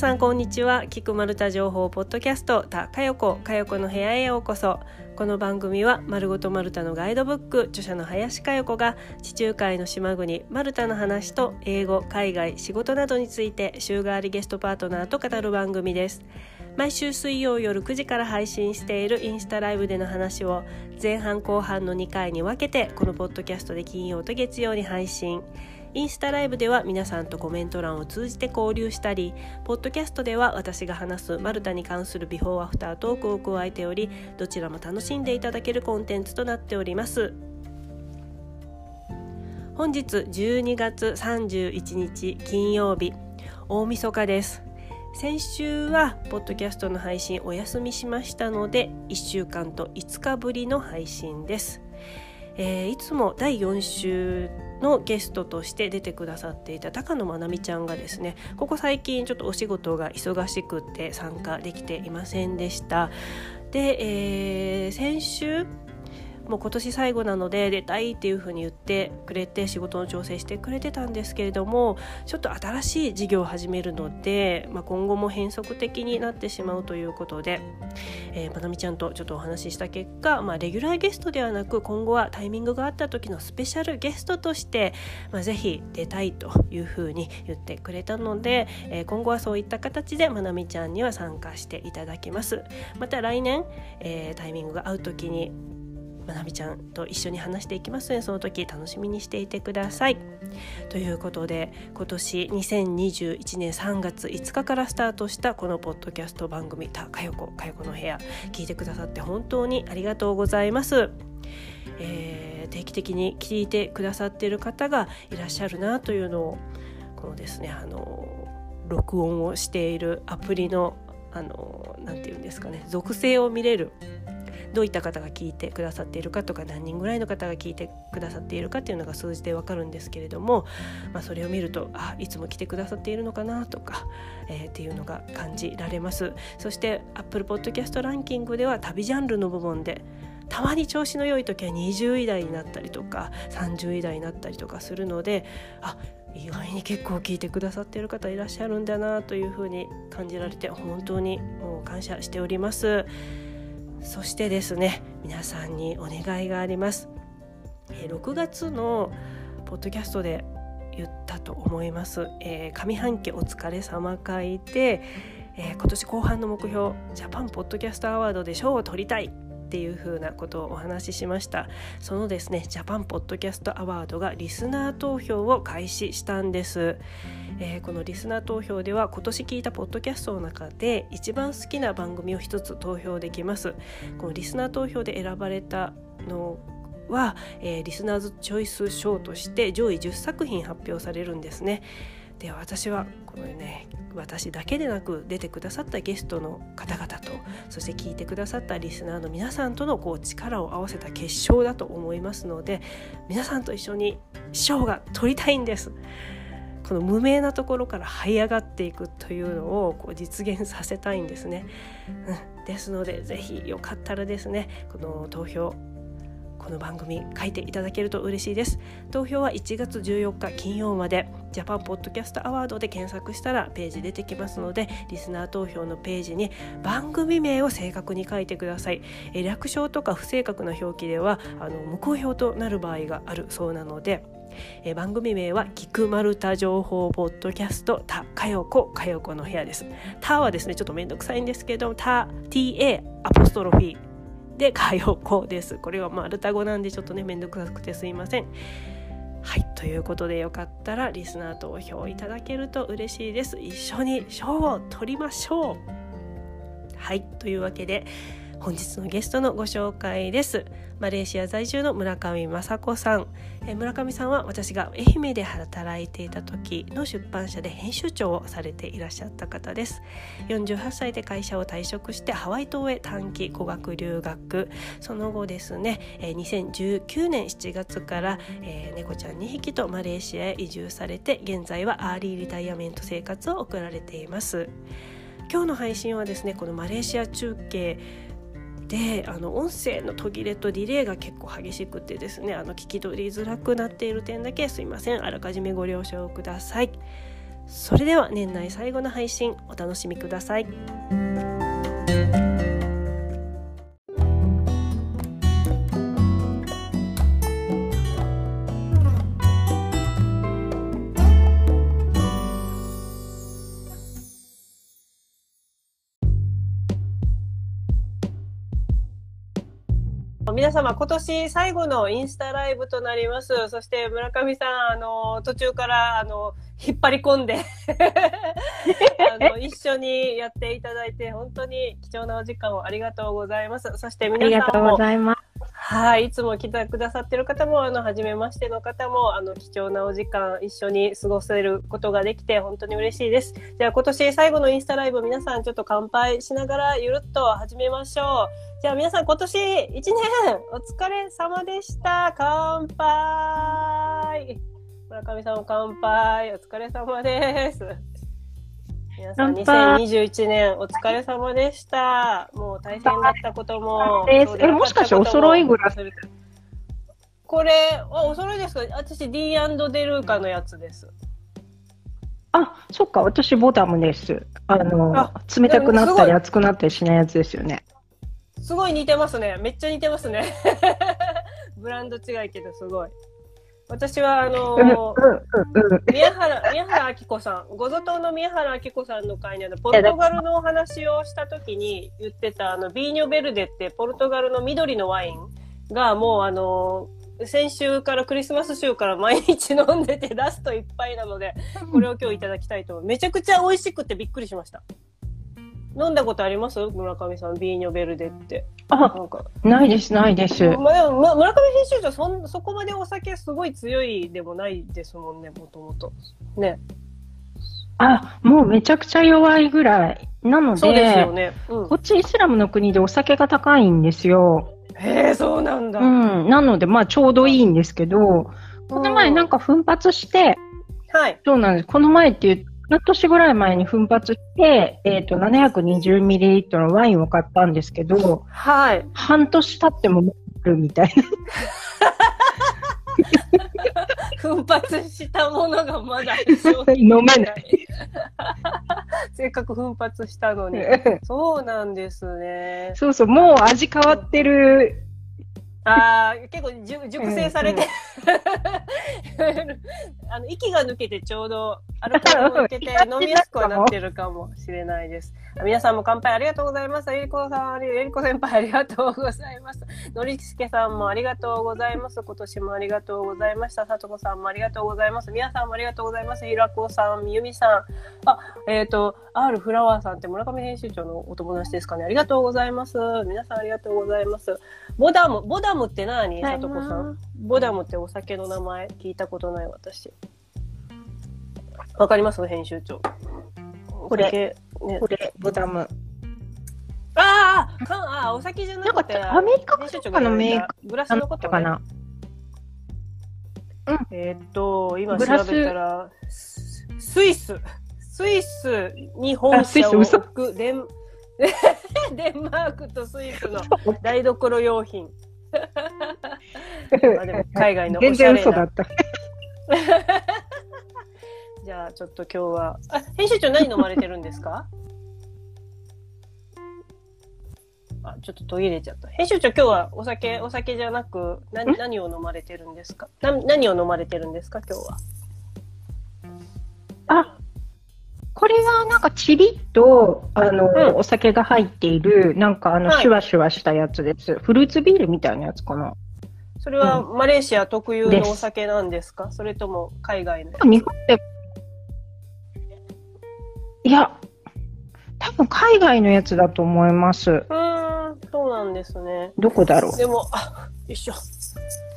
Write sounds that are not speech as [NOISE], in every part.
さんこんにちは。菊丸太情報ポッドキャストたかよこかよこの部屋へようこそ。この番組は丸ごとマルタのガイドブック著者の林かよこが地中海の島国マルタの話と英語海外仕事などについて週替わりゲストパートナーと語る番組です。毎週水曜夜9時から配信しているインスタライブでの話を前半後半の2回に分けてこのポッドキャストで金曜と月曜に配信。インスタライブでは皆さんとコメント欄を通じて交流したりポッドキャストでは私が話すマルタに関するビフォーアフタートークを加えておりどちらも楽しんでいただけるコンテンツとなっております。本日12月31日金曜日大晦日です。先週はポッドキャストの配信お休みしましたので1週間と5日ぶりの配信です、えー、いつも第4週のゲストとして出てくださっていた高野真奈美ちゃんがですねここ最近ちょっとお仕事が忙しくって参加できていませんでした。で、えー、先週もう今年最後なので出たいっていうふうに言ってくれて仕事の調整してくれてたんですけれどもちょっと新しい事業を始めるので、まあ、今後も変則的になってしまうということで、えー、まなみちゃんとちょっとお話しした結果、まあ、レギュラーゲストではなく今後はタイミングがあった時のスペシャルゲストとして、まあ、ぜひ出たいというふうに言ってくれたので、えー、今後はそういった形でまなみちゃんには参加していただきます。また来年、えー、タイミングが合う時にまなみちゃんと一緒に話していきますのでその時楽しみにしていてください。ということで今年2021年3月5日からスタートしたこのポッドキャスト番組「たかよこかよこの部屋」聞いてくださって本当にありがとうございます。えー、定期的に聞いてくださっている方がいらっしゃるなというのをこのですねあの録音をしているアプリのあのなて言うんですかね属性を見れるどういった方が聞いてくださっているかとか何人ぐらいの方が聞いてくださっているかっていうのが数字でわかるんですけれども、まあ、それを見るとあいつも来てくださっているのかなとか、えー、っていうのが感じられますそして Apple Podcast ランキングでは旅ジャンルの部門でたまに調子の良い時は20位台になったりとか30位台になったりとかするのであ意外に結構聞いてくださっている方いらっしゃるんだなというふうに感じられて本当にもう感謝しております。そしてですね皆さんにお願いがあります、6月のポッドキャストで言ったと思います、えー、上半期お疲れ様会で、えー、今年後半の目標ジャパンポッドキャストアワードで賞を取りたい。っていう風なことをお話ししました。そのですねジャパンポッドキャストアワードがリスナー投票を開始したんです、えー、このリスナー投票では今年聞いたポッドキャストの中で一番好きな番組を一つ投票できます。このリスナー投票で選ばれたのは、えー、リスナーズチョイス賞として上位10作品発表されるんですね。で私はこのね私だけでなく出てくださったゲストの方々とそして聞いてくださったリスナーの皆さんとのこう力を合わせた決勝だと思いますので皆さんと一緒に賞が取りたいんです。この無名なところから這い上がっていくというのをこう実現させたいんですね。うん、ですので是非よかったらですねこの投票この番組書いていただけると嬉しいです。投票は1月14日金曜まで。ジャパンポッドキャストアワードで検索したらページ出てきますのでリスナー投票のページに番組名を正確に書いてください。略称とか不正確な表記ではあの無効票となる場合があるそうなのでえ番組名は「キクマルタ情報ポッドキャストたかよこかよこの部屋」です。たはですねちょっとめんどくさいんですけどた ta アポストロフィー。でかよこです。これはまあアルタ語なんでちょっとねめんどくさくてすいません。はいということでよかったらリスナー投票いただけると嬉しいです。一緒に賞を取りましょうはいというわけで本日のゲストのご紹介です。マレーシア在住の村上雅子さん。え村上さんは私が愛媛で働いていた時の出版社で編集長をされていらっしゃった方です。48歳で会社を退職してハワイ島へ短期語学留学。その後ですね2019年7月から、猫ちゃん2匹とマレーシアへ移住されて現在はアーリーリタイアメント生活を送られています。今日の配信はですねこのマレーシア中継であの音声の途切れとディレイが結構激しくてですねあの聞き取りづらくなっている点だけすいませんあらかじめご了承くださいそれでは年内最後の配信お楽しみください。皆様、今年最後のインスタライブとなります。そして村上さん、あの、途中から、あの、引っ張り込んで [LAUGHS] あの、一緒にやっていただいて、本当に貴重なお時間をありがとうございます。そして皆さんも。ありがとうございます。はい、いつも来てくださってる方も、あの、初めましての方も、あの、貴重なお時間一緒に過ごせることができて、本当に嬉しいです。じゃあ、今年最後のインスタライブ、皆さんちょっと乾杯しながら、ゆるっと始めましょう。じゃあ、皆さん今年1年、お疲れ様でした。乾杯村上さんも乾杯。お疲れ様です。皆さん、2021年お疲れ様でした。もう大変だったことも。え、もしかしてお揃いぐらいこれ、あ、お揃いですか？私 D& デルーカのやつです。あ、そっか、私ボタムです。あの、あ冷たくなったり熱くなったりしないやつですよね。すごい似てますね。めっちゃ似てますね。[LAUGHS] ブランド違いけどすごい。私は、あのー、宮原、宮原明子さん、ごぞとの宮原明子さんの会にあの、ポルトガルのお話をした時に言ってた、あの、ビーニョベルデってポルトガルの緑のワインがもう、あのー、先週からクリスマス週から毎日飲んでてラストいっぱいなので、これを今日いただきたいと思う。めちゃくちゃ美味しくてびっくりしました。飲んだことあります？村上さん、ビーニョベルデって。あ、なんか。ないです、ないです。まあ、ま、村上編集長そん、そこまでお酒すごい強いでもないですもんね、もともと。ね。あ、もうめちゃくちゃ弱いぐらい。なので、そうですよね、うん、こっちイスラムの国でお酒が高いんですよ。へえ、そうなんだ。うん。なので、まあちょうどいいんですけど、この前なんか奮発して、はい。そうなんです。この前って言半年ぐらい前に奮発して、えっ、ー、と、720ml のワインを買ったんですけど、はい。半年経ってもるみたいな。奮発したものがまだ [LAUGHS] 飲めない。せっかく奮発したのに。[LAUGHS] そうなんですね。そうそう、もう味変わってるああ、結構熟成されて、[LAUGHS] あの、息が抜けてちょうど、アルコールを抜けて飲みやすくはなってるかもしれないです。[LAUGHS] 皆さんも乾杯ありがとうございます。えりこさん、えりこ先輩ありがとうございます。のりすけさんもありがとうございます。今年もありがとうございました。さとこさんもありがとうございます。皆さんもありがとうございます。ひらこさん、みゆみさん。あ、えっ、ー、と、R フラワーさんって村上編集長のお友達ですかね。ありがとうございます。皆さんありがとうございます。ボダム、ボダムって何？さとこさん。ボダムってお酒の名前聞いたことない私。わかります？編集長。これ、ね、これ、ボダム。ああ、かあお酒じゃなくて、アメリカとかのメーカー、グラスのことかな。うん、えー、っと、今調べたら、スイス、スイスに本社を置く。デン、[LAUGHS] デンマークとスイスの台所用品。[LAUGHS] あでも海外のおしゃれな。全然嘘だった。[LAUGHS] じゃあちょっと今日は、あ、編集長何飲まれてるんですか？[LAUGHS] あ、ちょっと途切れちゃった。編集長今日はお酒、お酒じゃなく、な何を飲まれてるんですか？な何を飲まれてるんですか？今日は。あ、これはなんかチリッと、あの、うん、お酒が入っている、なんかあの、シュワシュワしたやつです。フルーツビールみたいなやつかな。それはマレーシア特有のお酒なんですか、うん、それとも海外の？日本でいや、多分海外のやつだと思います。うん、そうなんですね。どこだろう？でも、あ、よいしょ。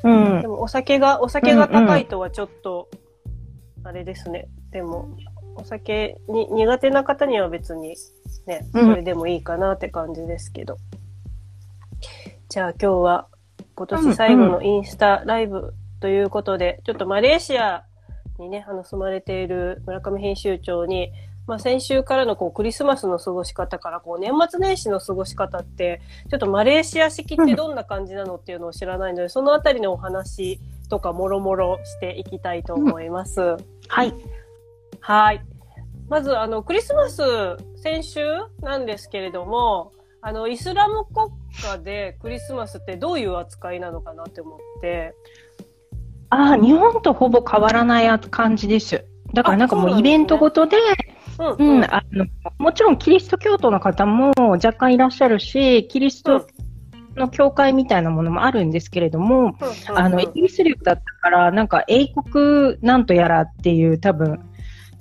うん。でもお酒が、お酒が高いとはちょっと、あれですね。でも、お酒に苦手な方には別にね、それでもいいかなって感じですけど。うん、じゃあ今日は今年最後のインスタライブということで、うんうん、ちょっとマレーシアにね、あの住まれている村上編集長に、まあ、先週からのこうクリスマスの過ごし方からこう年末年始の過ごし方ってちょっとマレーシア式ってどんな感じなのっていうのを知らないので、そのあたりのお話とかもろもろしていきたいと思います。うん、はい。はい。まず、あの、クリスマス、先週なんですけれども、あの、イスラム国家でクリスマスってどういう扱いなのかなって思って。ああ、日本とほぼ変わらない感じです。だからなんかもうイベントごとで、うん、うん、あの、もちろんキリスト教徒の方も若干いらっしゃるし、キリストの教会みたいなものもあるんですけれども、うん、あの、イギリス領だったから、なんか英国なんとやらっていう多分、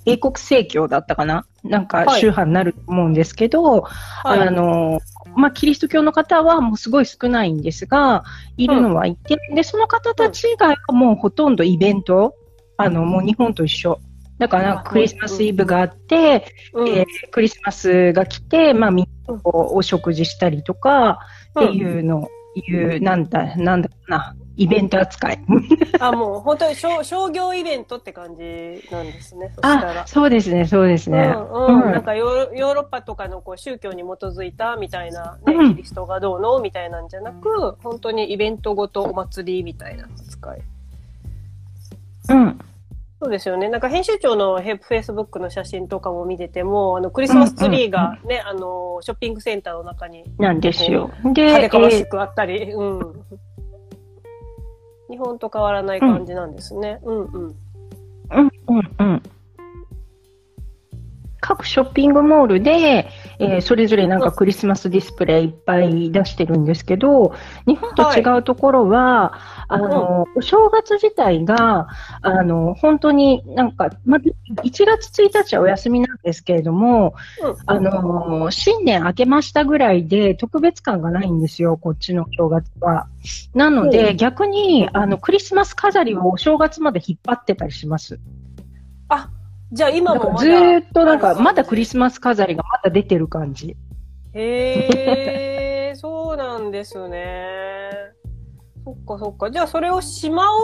英国正教だったかな？なんか宗派になると思うんですけど、はい、あの、まあ、キリスト教の方はもうすごい少ないんですが、いるのはいて、うん、で、その方たちがもうほとんどイベント、あの、もう日本と一緒。だからクリスマスイブがあって、うん、えー、クリスマスが来て、まあみんなお食事したりとかっていうのをいう、なんだ、なんだろうな、イベント扱い。あ、もう本当に商商業イベントって感じなんですね。そあ、そうですね、そうですね。うん、うんうん、なんかヨーロッパとかのこう宗教に基づいたみたいな、ね、キリストがどうのみたいなんじゃなく、本当にイベントごとお祭りみたいな扱い。うん。そうですよね。なんか編集長のフェイスブックの写真とかも見てても、あの、クリスマスツリーがね、あの、ショッピングセンターの中に。なんですよ。で、派手かましくあったり、えー、うん。日本と変わらない感じなんですね。うん、うん、うん。うんうんうん。各ショッピングモールで、えー、それぞれなんかクリスマスディスプレイいっぱい出してるんですけど、日本と違うところは、はい、あの、お正月自体が、あの、本当になんか、ま、1月1日はお休みなんですけれども、あの、新年明けましたぐらいで特別感がないんですよ、こっちの正月は。なので、逆に、あの、クリスマス飾りをお正月まで引っ張ってたりします。あ、じゃあ今もずっとなんか、まだクリスマス飾りがまだ出てる感じ。へえ、そうなんですね。そっかそっか。じゃあそれをしまう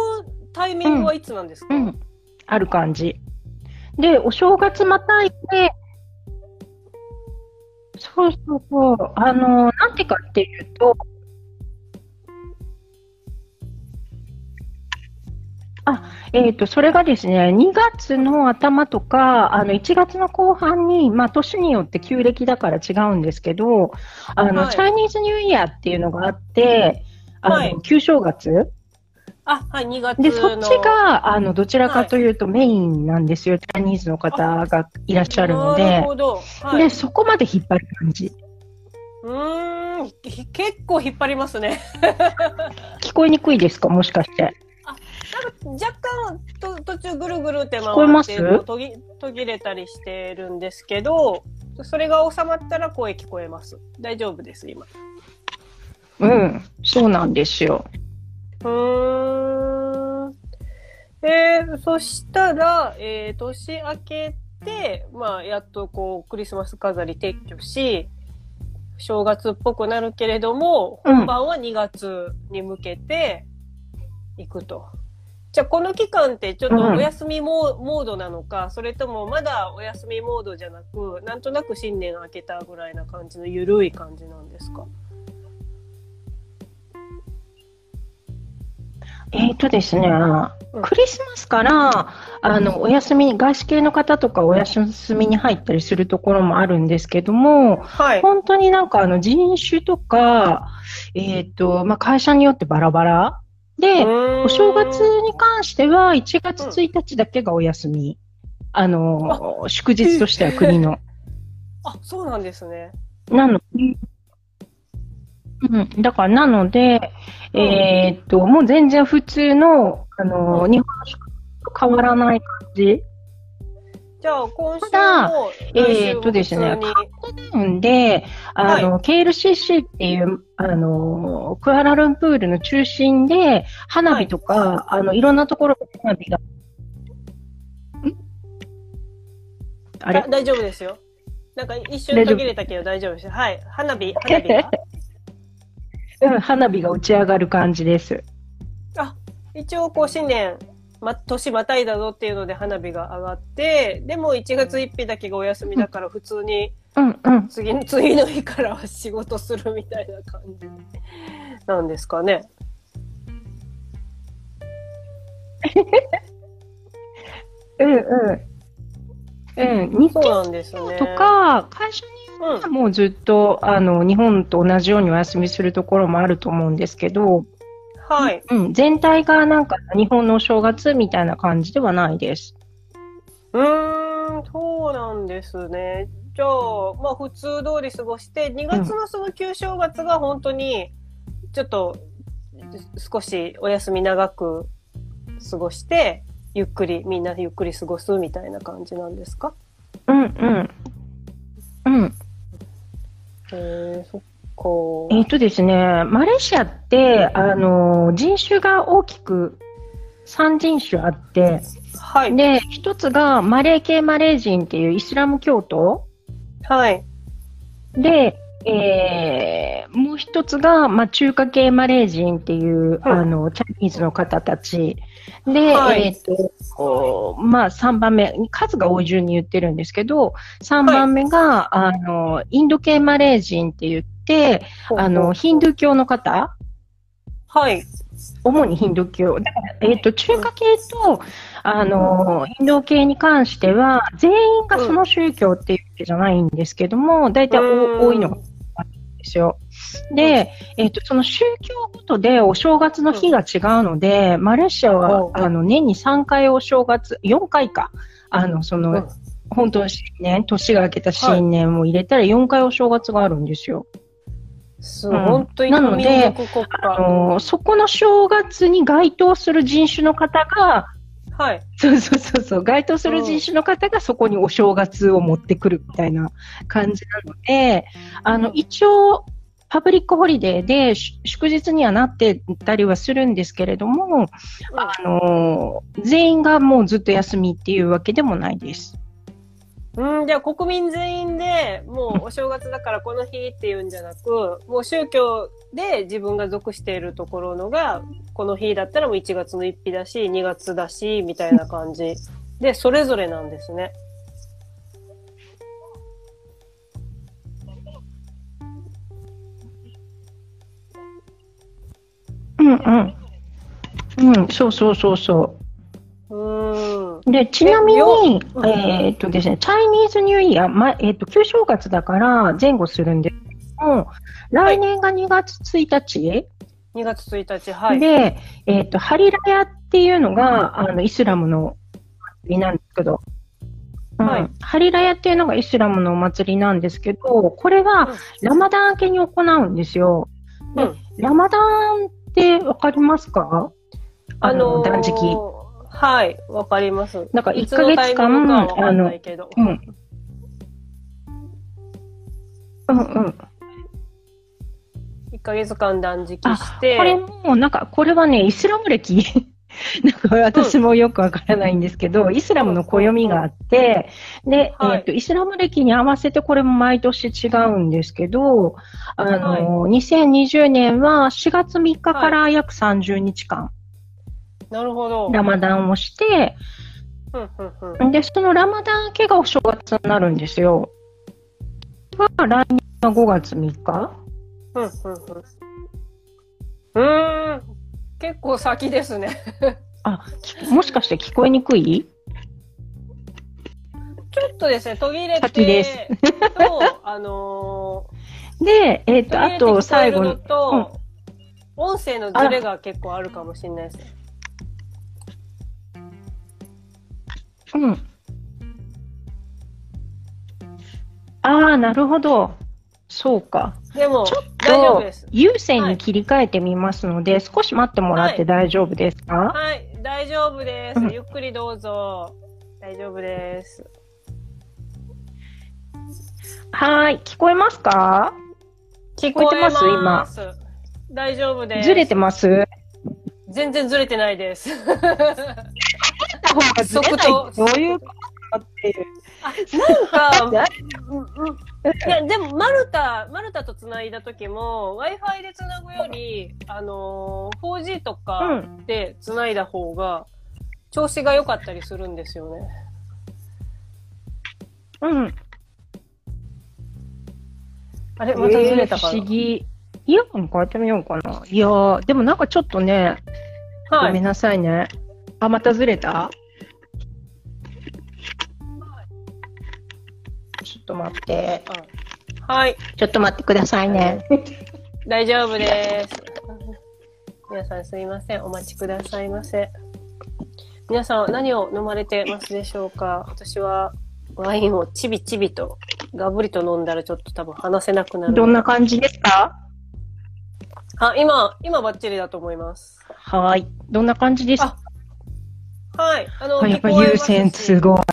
タイミングはいつなんですか、うん、うん、ある感じ。で、お正月またいて、そうそうそう。あの、なんてかっていうと、あ、えっ、ー、と、それがですね、2月の頭とか、あの、1月の後半に、まあ、年によって旧暦だから違うんですけど、あの、はい、チャイニーズニューイヤーっていうのがあって、あの、はい、旧正月あ、はい、2月で、そっちが、あの、どちらかというとメインなんですよ。はい、チャイニーズの方がいらっしゃるので。なるほど。はい、で、そこまで引っ張る感じ。うん、結構引っ張りますね。[LAUGHS] 聞こえにくいですか？もしかして。若干と途中ぐるぐるって回って途切途切れたりしてるんですけど、それが収まったら声聞こえます。大丈夫です、今。うん、そうなんですよ。うーん。えー、そしたら、えー、年明けて、まあ、やっとこう、クリスマス飾り撤去し、正月っぽくなるけれども、本番は2月に向けて行くと。じゃあこの期間ってちょっとお休みモ,、ードなのか、それともまだお休みモードじゃなく、なんとなく新年明けたぐらいな感じの緩い感じなんですか？えっ、ー、とですね、クリスマスから、あの、お休み、外資系の方とかお休みに入ったりするところもあるんですけども、はい、本当になんかあの人種とか、えっ、ー、と、まあ、会社によってバラバラで、お正月に関しては1月1日だけがお休み。あの、祝日としては国の。[LAUGHS] あ、そうなんですね。なの、うん、だからなので、えー、っと、もう全然普通の、あの、日本と変わらない感じ。じゃあ、今週もえー、っとですね、カンで、あの、はい、KLCC っていう、あの、クアラルンプールの中心で、花火とか、はい、あの、いろんなところで花火が。あれ？大丈夫ですよ。なんか一瞬途切れたけど大丈夫です。はい。花火、花火が？[LAUGHS] うん、花火が打ち上がる感じです。あ、一応こう新年ま、年またいだぞっていうので花火が上がって、でも1月1日だけがお休みだから普通に、次の、次の日からは仕事するみたいな感じなんですかね。[LAUGHS] うんうん。うん、日本とか、会社にはもうずっと、あの、日本と同じようにお休みするところもあると思うんですけど、はい。うん、全体がなんか日本のお正月みたいな感じではないです。うーん、そうなんですね。じゃあ、まあ普通通り過ごして、2月のその旧正月が本当に、ちょっと、少しお休み長く過ごして、ゆっくり、みんなゆっくり過ごすみたいな感じなんですか？うんうん。うん。えー、そっか。えっ、とですね、マレーシアって、あの、人種が大きく3人種あって、はい。で、一つがマレー系マレー人っていうイスラム教徒。はい。で、えー、もう一つが、まあ、中華系マレー人っていう、あの、チャイニーズの方たち。で、はい、えっ、と、まあ、3番目、数が多い順に言ってるんですけど、3番目が、はい、あの、インド系マレー人って言って、あの、ヒンドゥー教の方？はい。主にヒンドゥー教。だから、えっ、ー、と、中華系と、あの、ヒンドゥー系に関しては、全員がその宗教っていうわけじゃないんですけども、大体多いのがですよ。で、えっ、ー、と、その宗教ごとでお正月の日が違うので、マレーシアは、あの、年に3回お正月、4回か、あの、その、本当新年、年が明けた新年を入れたら4回お正月があるんですよ。すごい、本当になので、あの、そこの正月に該当する人種の方が、はい。そうそうそうそう、該当する人種の方がそこにお正月を持ってくるみたいな感じなので、あの、一応、 public holiday で祝日にはなってたりはするんですけれども、あの、全員がもうずっと休みっていうわけでもないです。うん、じゃあ国民全員でもうお正月だからこの日っていうんじゃなく、[LAUGHS] もう宗教で自分が属しているところのが、この日だったらもう1月の1日だし、2月だし、みたいな感じ [LAUGHS] で、それぞれなんですね。うんうん。うん、そうそうそうそう。うん。で、ちなみに、えっとですね、チャイニーズニューイヤー、ま、えっ、と、旧正月だから前後するんですけども、来年が2月1日、はい、2月1日、はい。で、えっ、と、ハリラヤっていうのが、あの、イスラムの祭りなんですけど、はい、ハリラヤっていうのがイスラムのお祭りなんですけど、これはラマダン明けに行うんですよ。うん、ラマダンってわかりますか？あの、断食。はい、わかります。なんか1ヶ月間、あの、うん。うんうん。1ヶ月間断食して。これも、なんか、これはね、イスラム歴。[LAUGHS] なんか私もよくわからないんですけど、うん、イスラムの暦があって、で、はい、えっ、ー、と、イスラム歴に合わせてこれも毎年違うんですけど、あの、はい、2020年は4月3日から約30日間、なるほど。ラマダンをして、で、そのラマダン明けがお正月になるんですよ。が、来年は5月3日？うん、うん、うん。うん、結構先ですねあ、もしかして聞こえにくい？ちょっとですね、途切れて。先です。と、あのー、[LAUGHS] で、えっ、ー、と、あと最後に。と、うん、音声のズレが結構あるかもしれないですうん。ああ、なるほど。そうか。でも、ちょっと優先に切り替えてみますので、はい、少し待ってもらって大丈夫ですか、はい、はい、大丈夫です、うん、ゆっくりどうぞ。大丈夫です。はい、聞こえますか？聞こえてます今？大丈夫です。ずれてます？全然ずれてないです。た方がずれないどういうことっていう。あ、なんか、[LAUGHS] いや、でも、マルタ、マルタと繋いだ時も、Wi-Fi で繋ぐより、あのー、4G とかで繋いだ方が、調子が良かったりするんですよね。うん。あれまたずれたかな、えー、不思議。イヤホン変えてみようかな。いやー、でもなんかちょっとね、はい、ごめんなさいね。あ、またずれた？と待って。はい。ちょっと待ってくださいね。大丈夫です。皆さんすいません。お待ちくださいませ。皆さん何を飲まれてますでしょうか？私はワインをちびちびと、がぶりと飲んだらちょっと多分話せなくなる。どんな感じですか？あ、今、今バッチリだと思います。はい。どんな感じですか？はい。あの、やっぱ優先すごい。[LAUGHS]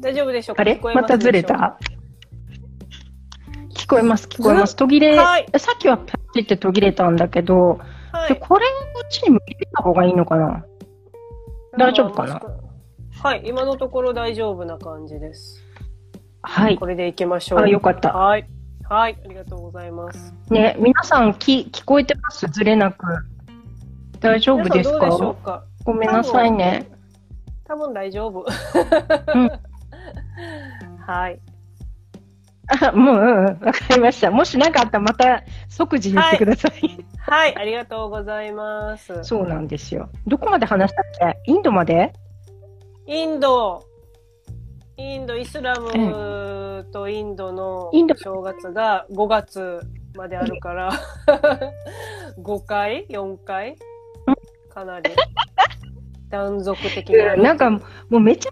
大丈夫でしょうか？あれ？またずれた？聞こえます、聞こえます。途切れ、はい、さっきはパッチって途切れたんだけど、はい、これこっちに向けた方がいいのかな？大丈夫かな？はい、今のところ大丈夫な感じです。はい。これでいきましょう。あ、よかった。はい。はい、ありがとうございます。ね、皆さんき聞こえてます？ずれなく。大丈夫ですか？か？ごめんなさいね。多分大丈夫。うん、[LAUGHS] はい。あ、もう、うん、わかりました。もし何かあったらまた即時言ってください。はい、はい、ありがとうございます。そうなんですよ。どこまで話したっけ？インドまで？インド、インド、イスラムとインドの正月が5月まであるから、[LAUGHS] 5回 ?4 回かなり断続的な。なんかもうめちゃ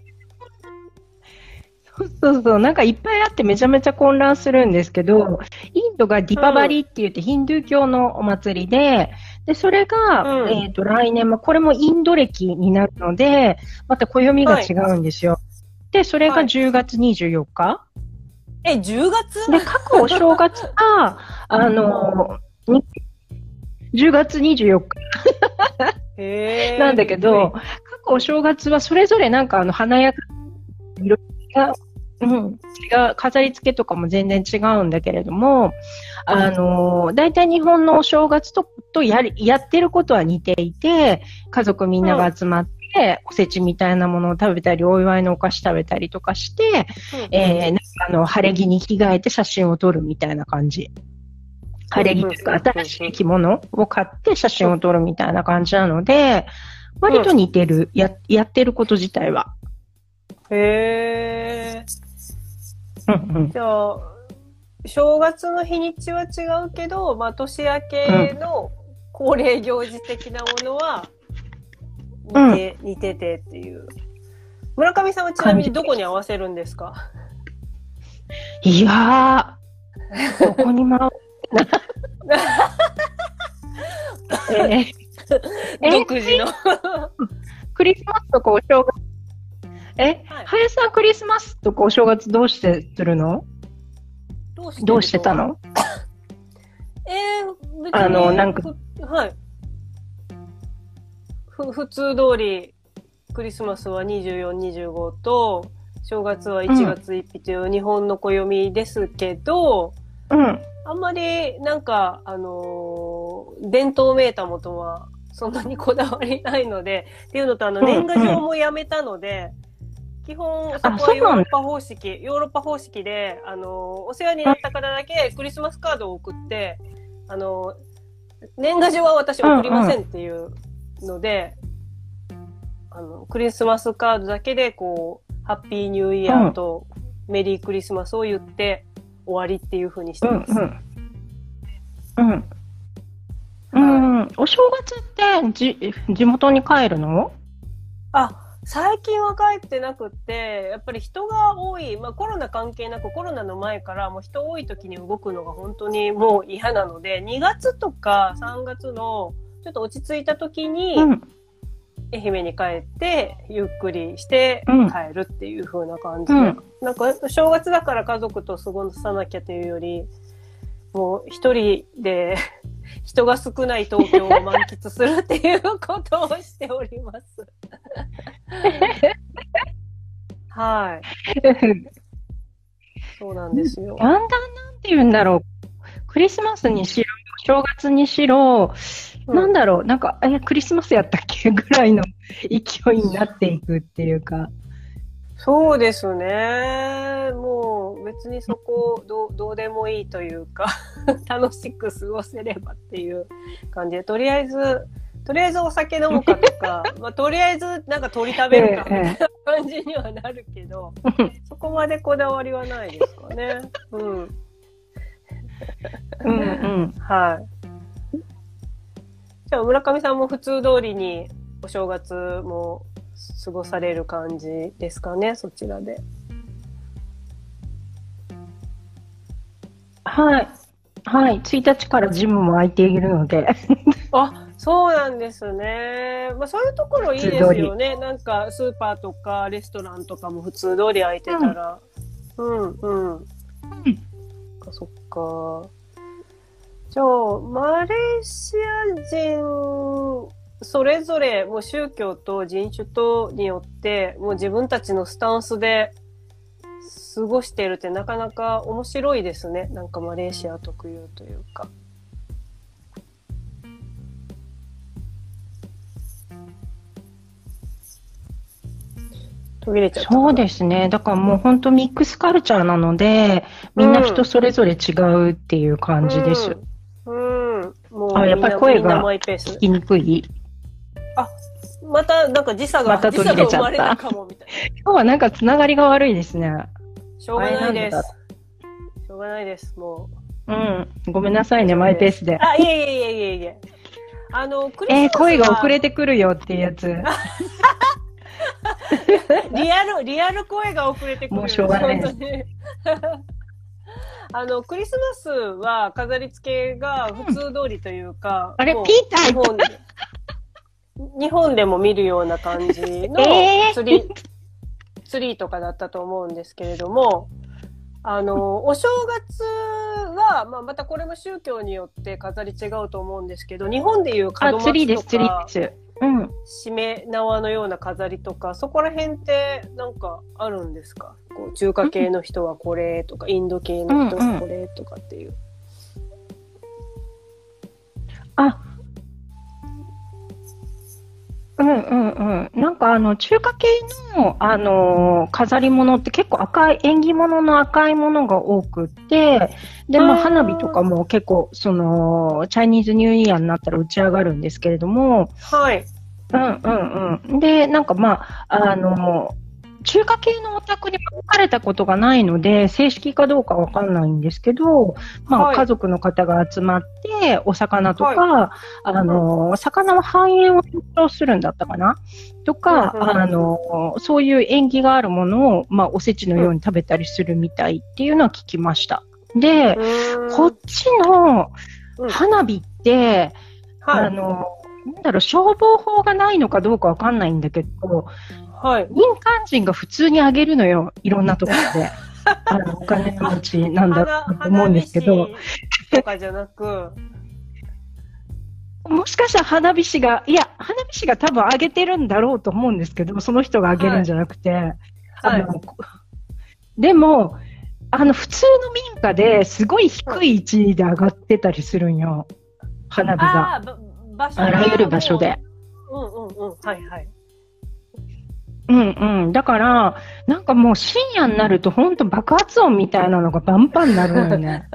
そうそうそう、なんかいっぱいあってめちゃめちゃ混乱するんですけど、インドがディパバリって言ってヒンドゥー教のお祭りで、で、それが、うん、えっ、ー、と、来年も、これもインド歴になるので、また暦が違うんですよ。はいで、それが10月24日。はい、え、10月？で、各お正月が、[LAUGHS] あの、10月24日。[LAUGHS] なんだけど、各お正月はそれぞれなんかあの華やか、色が、うん、違う、飾り付けとかも全然違うんだけれども、あの、大体日本のお正月ととややってることは似ていて、家族みんなが集まって、で、おせちみたいなものを食べたり、お祝いのお菓子食べたりとかして、うん、えー、なんかあの、晴れ着に着替えて写真を撮るみたいな感じ。晴れ着というか、新しい着物を買って写真を撮るみたいな感じなので、割と似てる、や、やってること自体は。へー。うんうん、じゃあ、正月の日にちは違うけど、まあ、年明けの恒例行事的なものは、似て、うん、似ててっていう。村上さんはちなみにどこに合わせるんですか？いやー、どこにも [LAUGHS] えー、独自の [LAUGHS] クリスマスとかお正月。え、はい、林さんクリスマスとかお正月どうしてするの？どうしてどうしてたの？えー、別に。あの、なんか。はい。ふ普通通りクリスマスは24、25と、正月は1月1日という日本の暦ですけど、うん。あんまりなんか、あのー、伝統めいたもとはそんなにこだわりないので、っていうのとあの、年賀状もやめたので、基本、そこはヨーロッパ方式、ヨーロッパ方式で、あの、お世話になった方だけクリスマスカードを送って、あの、年賀状は私送りませんっていうので、あの、クリスマスカードだけで、こう、ハッピーニューイヤーとメリークリスマスを言って終わりっていうふうにしてます。うん、うん。うん。うん。お正月ってじ地元に帰るの？あ、最近は帰ってなくって、やっぱり人が多い、まあコロナ関係なくコロナの前からもう人多い時に動くのが本当にもう嫌なので、2月とか3月のちょっと落ち着いた時に、愛媛に帰ってゆっくりして帰るっていう風な感じで、うん、なんか正月だから家族と過ごさなきゃというよりもう一人で [LAUGHS] 人が少ない東京を満喫するっていうことをしております。はい。そうなんですよ。[LAUGHS] だんだんなんて言うんだろう。クリスマスにしろ、正月にしろ、なんだろう、なんか、え、クリスマスやったっけぐらいの [LAUGHS] 勢いになっていくっていうか。そうですね。もう別にそこどうどうでもいいというか [LAUGHS] 楽しく過ごせればっていう感じで、とりあえず、とりあえずお酒飲むかとか、[LAUGHS] まあ、とりあえずなんか鳥食べるかみたいな感じにはなるけど、そこまでこだわりはないですかね。うん。うんうん。はい。じゃあ村上さんも普通通りにお正月も過ごされる感じですかね、そちらで。はい。はい。1日からジムも空いているので。あ、そうなんですね。まあそういうところいいですよね。なんかスーパーとかレストランとかも普通通り空いてたら。うん、うん、うん。そっか。じゃあ、マレーシア人、それぞれもう宗教と人種とによって、もう自分たちのスタンスで過ごしてるってなかなか面白いですね。なんかマレーシア特有というか。途切れちゃった。そうですね。だからもう本当ミックスカルチャーなので、みんな人それぞれ違うっていう感じです。うん。うん、もうあ、やっぱり声が聞きにくい。あ、またなんか時差が、また途切れちゃった。今日はなんかつながりが悪いですね。しょうがないです。しょうがないです、もう。うん。ごめんなさいね、マイペースで。あ、いえいえいえいえいえ。あの、クリスマスえー、声が遅れてくるよっていうやつ。[LAUGHS] リアル、リアル声が遅れてくる。もうしょうがない。あの、クリスマスは飾り付けが普通通りというか、うん、あれ、ピーター。日本で、も見るような感じの [LAUGHS] 釣り、えー、ツリーとかだったと思うんですけれども、あの、お正月は、まあ、またこれも宗教によって飾り違うと思うんですけど、日本でいう門松とか、ツリーです、ツリーです。うん。しめ縄のような飾りとか、そこら辺ってなんかあるんですか？こう中華系の人はこれとか、インド系の人はこれとかっていう。あ、うんうんうん。なんかあの、中華系の、あのー、飾り物って結構赤い、縁起物の赤いものが多くて、で、まあ花火とかも結構、その、チャイニーズニューイヤーになったら打ち上がるんですけれども、はい。うんうんうん。で、なんかまあ、あのー中華系のお宅に書かれたことがないので、正式かどうかわかんないんですけど、まあ、はい、家族の方が集まって、お魚とか、はい、あの、魚は繁栄を象徴するんだったかな？とか、あの、そういう縁起があるものを、まあ、おせちのように食べたりするみたいっていうのは聞きました。で、こっちの花火って、はい、あの、なんだろう、消防法がないのかどうかわかんないんだけど、はい。民間人が普通にあげるのよ、いろんなところで。[LAUGHS] あの、お金持ちなんだと思うんですけど。とかじゃなく。[LAUGHS] もしかしたら花火師が、いや、花火師が多分あげてるんだろうと思うんですけど、その人があげるんじゃなくて、はい、あの、はい、でも、あの、普通の民家ですごい低い位置で上がってたりするんよ。花火が。ああらゆる場所で。うんうんうん。はいはい。うんうん。だから、なんかもう深夜になると本当爆発音みたいなのがバンバンになるのよね。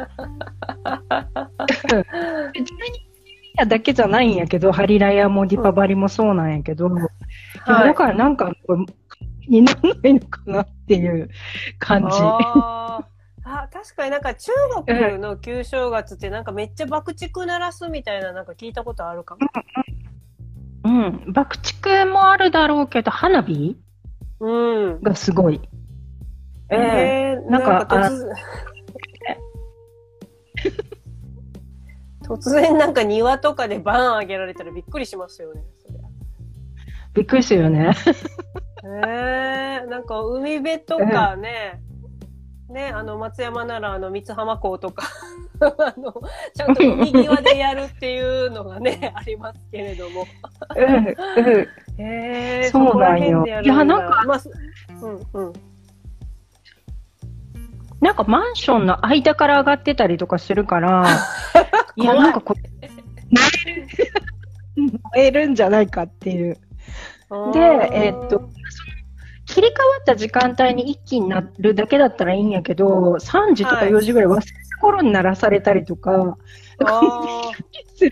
別に夜だけじゃないんやけど、ハリラヤもディパバリもそうなんやけど、うん、だからなんか、にならないのかなっていう感じ。ああ、確かになんか中国の旧正月ってなんかめっちゃ爆竹鳴らすみたいななんか聞いたことあるかも。うん、爆竹もあるだろうけど、花火？うん。がすごい。えー、なんか、突然突然なんか庭とかでバン上げられたらびっくりしますよね、そびっくりするよね。[LAUGHS] えー、なんか海辺とかね、ね、あの、松山なら、あの、三津浜港とか [LAUGHS] あの、ちゃんと海際でやるっていうのがね、ありますけれども。うん、うん。へえ [LAUGHS] そうなんよ。いや、なんか、まあ、うん、うん。なんかマンションの間から上がってたりとかするから、[LAUGHS] いや、なんかこう、燃えるんじゃないかっていう。で、えー、っと、切り替わった時間帯に一気になるだけだったらいいんやけど、3時とか4時ぐらい忘れた頃に鳴らされたりとか、はい、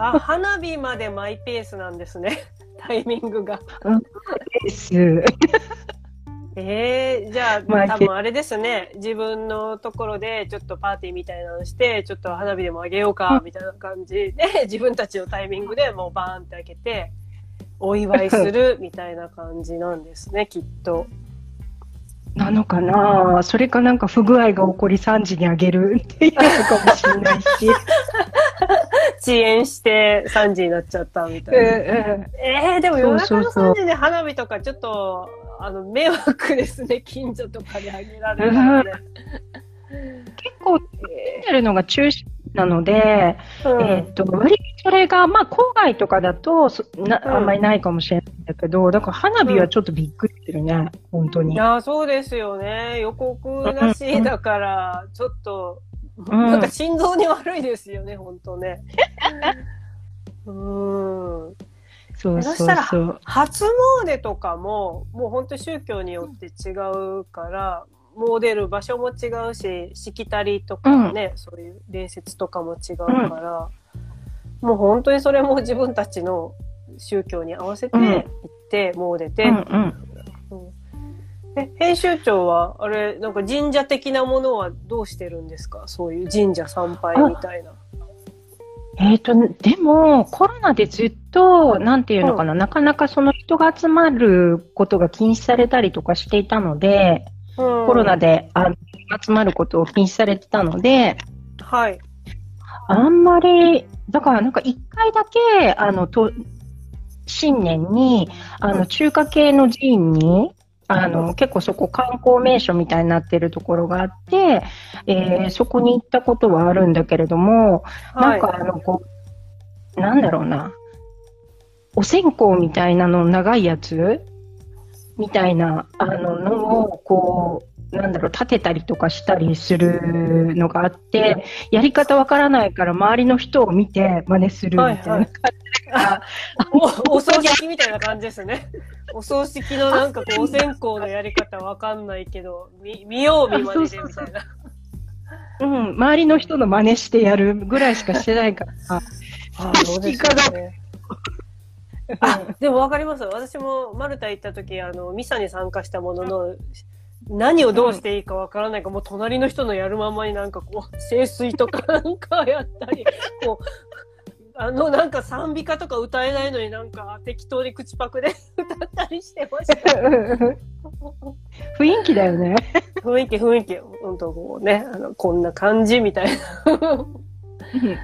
あ花火までマイペースなんですね、[LAUGHS] タイミングが。です。えー、じゃあ、まあ、多分あれですね。自分のところでちょっとパーティーみたいなのして、ちょっと花火でもあげようか、みたいな感じで、自分たちのタイミングでもうバーンって開けて、お祝いするみたいな感じなんですね、[LAUGHS] きっと。なのかな？それかなんか不具合が起こり3時にあげるっていうのかもしれないし。[LAUGHS] 遅延して3時になっちゃったみたいな。えー、えー、でも夜中の3時で花火とかちょっとあの迷惑ですね、近所とかであげられるので。結構、住んでるのが中心なので、うん、えっ、と、割それが、まあ、郊外とかだとな、あんまりないかもしれないんだけど、だから花火はちょっとびっくりするね、うん、本当に。いや、そうですよね。予告なしだから、ちょっと、うん、なんか心臓に悪いですよね、本当ね。[LAUGHS] うん。そうそうそう。したら、初詣とかも、もう本当宗教によって違うから、もう出る場所も違うし、しきたりとかね、うん、そういう礼節とかも違うから、うん、もう本当にそれも自分たちの宗教に合わせて行って、うん、もう出て、うん。うん。え、編集長は、あれ、なんか神社的なものはどうしてるんですか？そういう神社参拝みたいな。えっ、ー、と、でも、コロナでずっと、なんていうのかな、うん、なかなかその人が集まることが禁止されたりとかしていたので、うん、コロナであ集まることを禁止されてたので、はい。あんまり、だからなんか一回だけ、あの、と、新年に、あの、中華系の寺院に、あの、結構そこ観光名所みたいになってるところがあって、えー、そこに行ったことはあるんだけれども、なんかあの、こう、なんだろうな、お線香みたいなの長いやつみたいな、あの、のを、こう、なんだろう、立てたりとかしたりするのがあって、やり方わからないから周りの人を見て真似するみたいな感じおお葬式みたいな感じですね。お葬式のなんかこう、お線香のやり方わかんないけど、見見よう見まねでみたいな。うん、周りの人の真似してやるぐらいしかしてないから。ああ、そうですね。あ、でもわかります。私もマルタ行った時、あの、ミサに参加したものの、何をどうしていいかわからないか、もう隣の人のやるままになんかこう、清水とかなんかやったり、こう、あのなんか賛美歌とか歌えないのになんか適当に口パクで [LAUGHS] 歌ったりしてました。雰囲気だよね。雰囲気雰囲気。本当こうね、あの、こんな感じみたいな。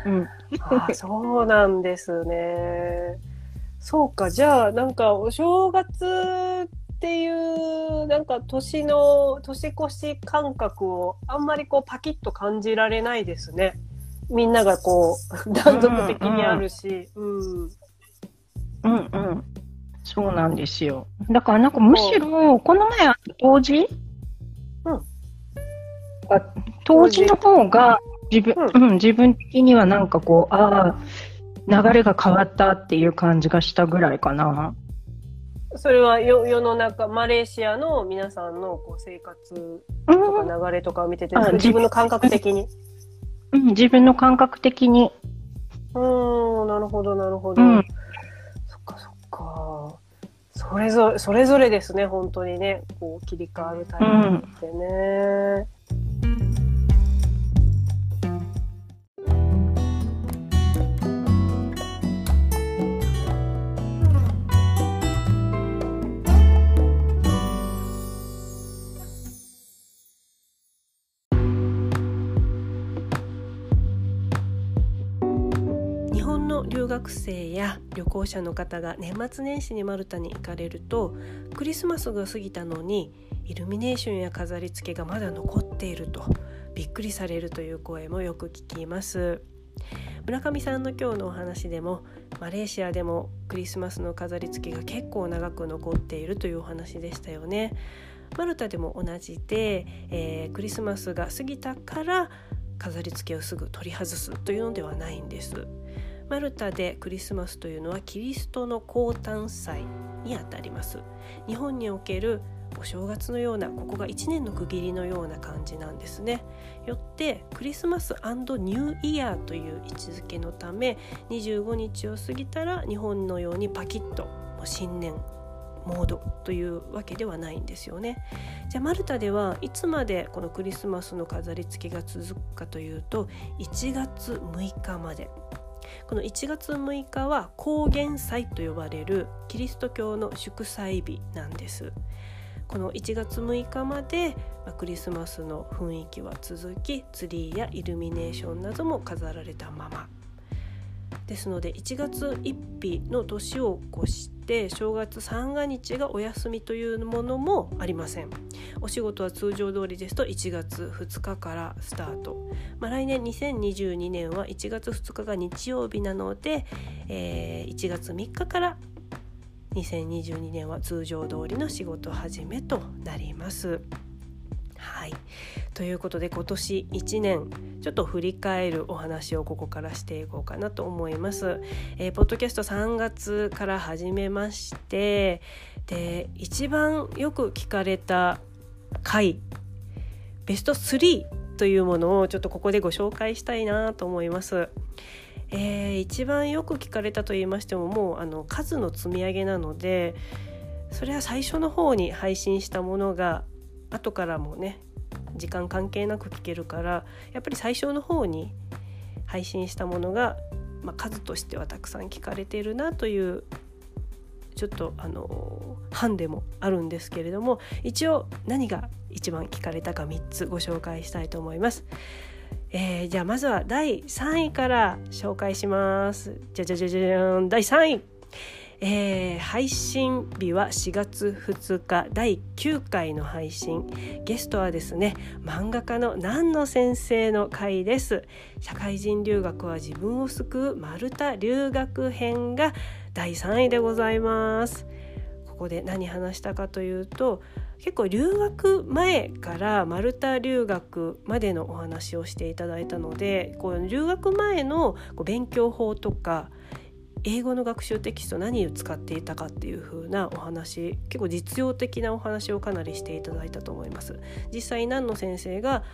うん、あそうなんですね。そうか、じゃあなんかお正月っていうなんか年の年越し感覚をあんまりこうパキッと感じられないですね。みんながこう、断続的にあるし、うん、うん。うんうんそうなんですよ。だからなんかむしろ、この前、当時？うん。当時の方が自分、うん、うん、自分的にはなんかこう、ああ、流れが変わったっていう感じがしたぐらいかな。それは世世の中、マレーシアの皆さんのこう生活とか流れとかを見てて、うん、自分の感覚的に。うん、自分の感覚的に。うん、なるほど、なるほど。うん、そっか、そっか。それぞれ、それぞれですね、本当にね。こう、切り替わるタイミングってね。うん学生や旅行者の方が年末年始にマルタに行かれるとクリスマスが過ぎたのにイルミネーションや飾り付けがまだ残っているとびっくりされるという声もよく聞きます。村上さんの今日のお話でもマレーシアでもクリスマスの飾り付けが結構長く残っているというお話でしたよね。マルタでも同じで、えー、クリスマスが過ぎたから飾り付けをすぐ取り外すというのではないんです。マルタでクリスマスというのはキリストの降誕祭にあたります日本におけるお正月のようなここが1年の区切りのような感じなんですねよってクリスマスニューイヤーという位置づけのため25日を過ぎたら日本のようにパキッと新年モードというわけではないんですよね。じゃあマルタではいつまでこのクリスマスの飾り付けが続くかというと1月6日まで。この1月6日は高原祭と呼ばれるキリスト教の祝祭日なんです。この1月6日まで、まあ、クリスマスの雰囲気は続きツリーやイルミネーションなども飾られたままですので1月1日の年を越して正月三が日がお休みというものもありません。お仕事は通常通りですと1月2日からスタート、まあ、来年2022年は1月2日が日曜日なので、えー、1月3日から2022年は通常通りの仕事始めとなります。はい。ということで今年1年ちょっと振り返るお話をここからしていこうかなと思います。えー、ポッドキャスト3月から始めましてで一番よく聞かれた回ベスト3というものをちょっとここでご紹介したいなと思います。えー、一番よく聞かれたと言いましてももうあの数の積み上げなのでそれは最初の方に配信したものが後からもね時間関係なく聞けるからやっぱり最初の方に配信したものが、まあ、数としてはたくさん聞かれているなというちょっとあのハンデもあるんですけれども一応何が一番聞かれたか3つご紹介したいと思います。えー、じゃあまずは第3位から紹介します。じゃじゃじゃじゃん第3位、えー、配信日は4月2日第9回の配信。ゲストはですね漫画家の南野先生の回です。社会人留学は自分を救う丸太留学編が第3位でございます。ここで何話したかというと結構留学前からマルタ留学までのお話をしていただいたのでこう留学前の勉強法とか英語の学習テキスト何を使っていたかっていう風なお話結構実用的なお話をかなりしていただいたと思います。実際南野先生が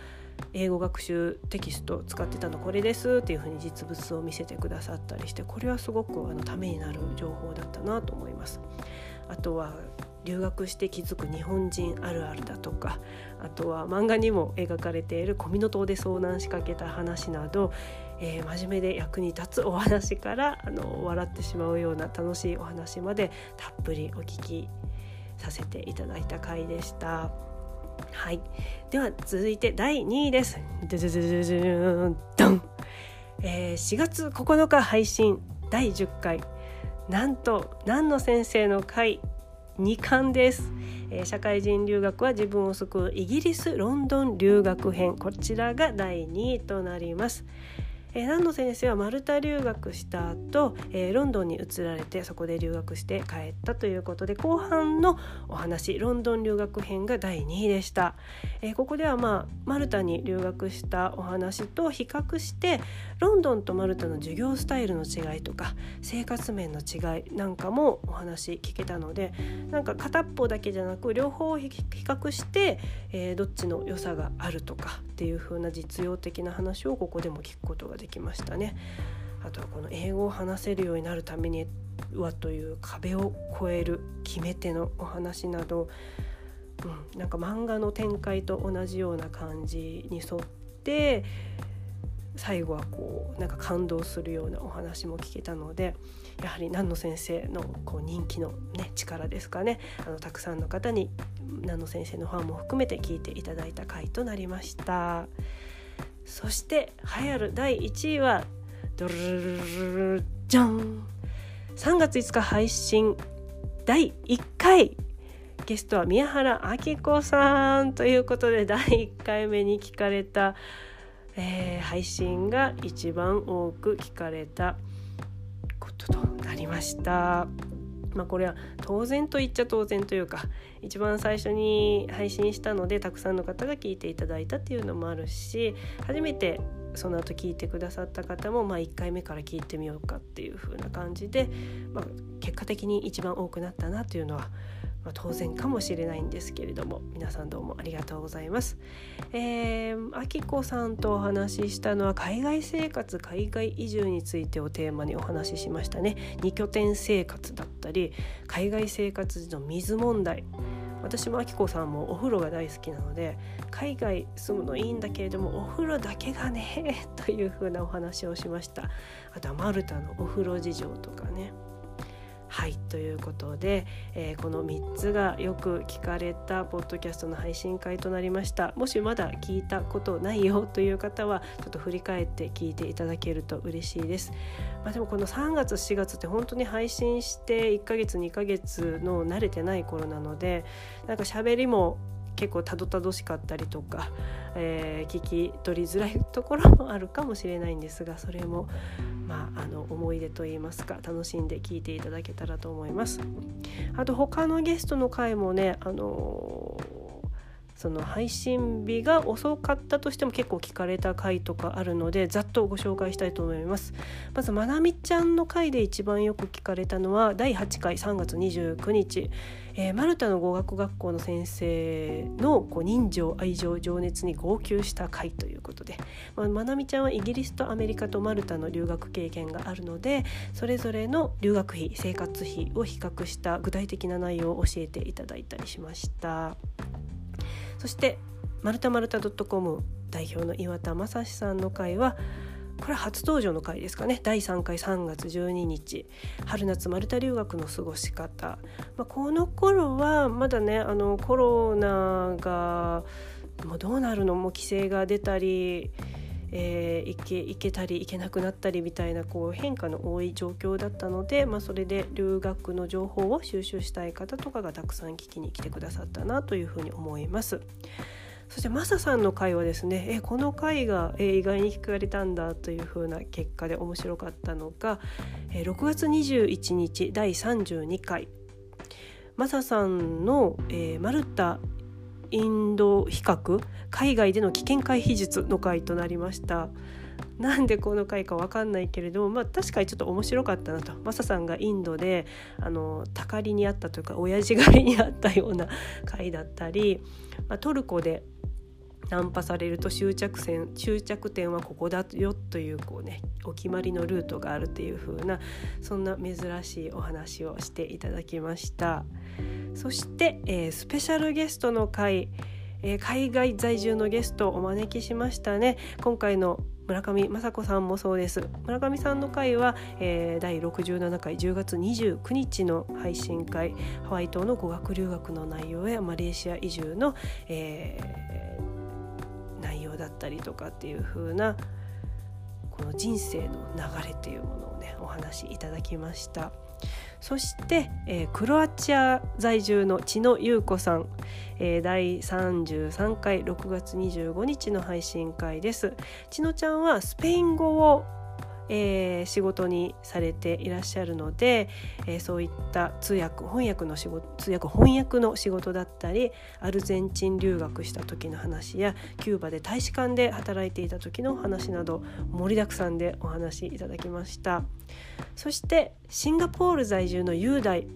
英語学習テキストを使ってたのこれですっていう風に実物を見せてくださったりしてこれはすごくあのためになる情報だったなと思います。あとは留学して気づく日本人あるあるだとかあとは漫画にも描かれている小湊で遭難しかけた話など、えー、真面目で役に立つお話からあの笑ってしまうような楽しいお話までたっぷりお聞きさせていただいた回でした。はい、では続いて第2位です。ドン、えー、4月9日配信第10回なんと南野先生の回2巻です、えー、社会人留学は自分を救うイギリスロンドン留学編こちらが第2位となりますえー、南野先生はマルタ留学した後、えー、ロンドンに移られてそこで留学して帰ったということで後半のお話ロンドン留学編が第2位でした、えー、ここではまあマルタに留学したお話と比較してロンドンとマルタの授業スタイルの違いとか生活面の違いなんかもお話聞けたのでなんか片っぽだけじゃなく両方比較して、えー、どっちの良さがあるとかっていう風な実用的な話をここでも聞くことができましたね。あとはこの英語を話せるようになるためにはという壁を越える決め手のお話など、うん、なんか漫画の展開と同じような感じに沿って最後はこうなんか感動するようなお話も聞けたのでやはり南野先生のこう人気の、ね、力ですかねあのたくさんの方に南野先生のファンも含めて聞いていただいた回となりました。そして流行る第1位はドルルルルじゃん3月5日配信第1回ゲストは宮原明子さんということで第1回目に聞かれた、えー、配信が一番多く聞かれたこととなりました。まあ、これは当然と言っちゃ当然というか一番最初に配信したのでたくさんの方が聞いていただいたっていうのもあるし初めてその後聞いてくださった方も、まあ、1回目から聞いてみようかっていう風な感じで、まあ、結果的に一番多くなったなというのはまあ、当然かもしれないんですけれども皆さんどうもありがとうございます。えー、あきこさんとお話ししたのは海外生活海外移住についてをテーマにお話ししましたね。2拠点生活だったり海外生活時の水問題私もあきこさんもお風呂が大好きなので海外住むのいいんだけれどもお風呂だけがね [LAUGHS] というふうなお話をしました。あとはマルタのお風呂事情とかね。はいということで、えー、この3つがよく聞かれたポッドキャストの配信会となりました。もしまだ聞いたことないよという方はちょっと振り返って聞いていただけると嬉しいです、まあ、でもこの3月4月って本当に配信して1ヶ月2ヶ月の慣れてない頃なのでなんか喋りも結構たどたどしかったりとか、えー、聞き取りづらいところもあるかもしれないんですがそれも、まあ、あの思い出といいますか楽しんで聞いていただけたらと思います。あと他のゲストの回もね、あのーその配信日が遅かったとしても結構聞かれた回とかあるのでざっとご紹介したいと思います。まずまなみちゃんの回で一番よく聞かれたのは第8回3月29日、えー、マルタの語学学校の先生のこう人情愛情情熱に号泣した回ということで、まあ、まなみちゃんはイギリスとアメリカとマルタの留学経験があるのでそれぞれの留学費生活費を比較した具体的な内容を教えていただいたりしました。そしてマルタマルタ .com 代表の岩田正史さんの会はこれは初登場の回ですかね。第3回3月12日春夏マルタ留学の過ごし方、まあ、この頃はまだねあのコロナがもうどうなるのも規制が出たりえー、行け行けたり行けなくなったりみたいなこう変化の多い状況だったので、まあ、それで留学の情報を収集したい方とかがたくさん聞きに来てくださったなというふうに思います。そしてマサさんの回はですねえこの回が、え意外に聞かれたんだというふうな結果で面白かったのが、え6月21日第32回マサさんの、えー、マルタインド比較海外での危険回避術の回となりました。なんでこの回か分かんないけれども、まあ、確かにちょっと面白かったなと。マサさんがインドであのたかりにあったというか親父狩りにあったような回だったり、まあ、トルコでナンパされると終着線終着点はここだよというこうねお決まりのルートがあるっていう風なそんな珍しいお話をしていただきました。そして、えー、スペシャルゲストの回、えー、海外在住のゲストをお招きしましたね。今回の村上雅子さんもそうです。村上さんの回は、えー、第67回10月29日の配信会ハワイ島の語学留学の内容やマレーシア移住の、えー、だったりとかっていう風なこの人生の流れっていうものをねお話しいただきました。そして、えー、クロアチア在住の千野優子さん、えー、第33回6月25日の配信会です。千野ちゃんはスペイン語をえー、仕事にされていらっしゃるので、えー、そういった通訳翻訳の仕事通訳翻訳の仕事だったりアルゼンチン留学した時の話やキューバで大使館で働いていた時の話など盛りだくさんでお話いただきました。そしてシンガポール在住の雄大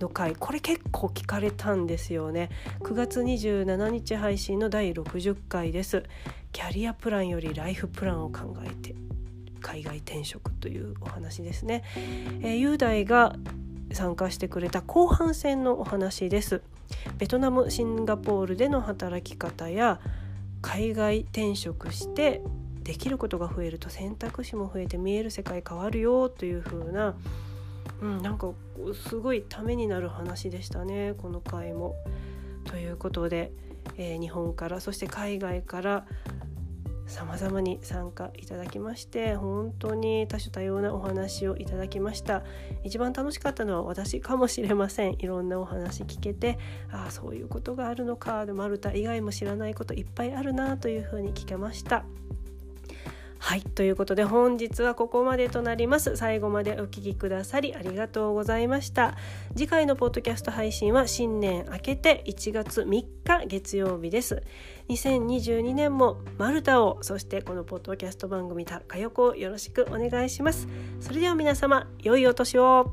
の回これ結構聞かれたんですよね。9月27日配信の第60回です。キャリアプランよりライフプランを考えて。海外転職というお話ですね、えー、雄大が参加してくれた後半戦のお話ですベトナムシンガポールでの働き方や海外転職してできることが増えると選択肢も増えて見える世界変わるよという風な、うん、なんかすごいためになる話でしたねこの回も。ということで、えー、日本からそして海外から様々に参加いただきまして本当に多種多様なお話をいただきました。一番楽しかったのは私かもしれません。いろんなお話聞けてああそういうことがあるのか。でマルタ以外も知らないこといっぱいあるなというふうに聞けました。はいということで本日はここまでとなります。最後までお聴きくださりありがとうございました。次回のポッドキャスト配信は新年明けて1月3日月曜日です。2022年もマルタをそしてこのポッドキャスト番組たかよこをよろしくお願いします。それでは皆様良いお年を。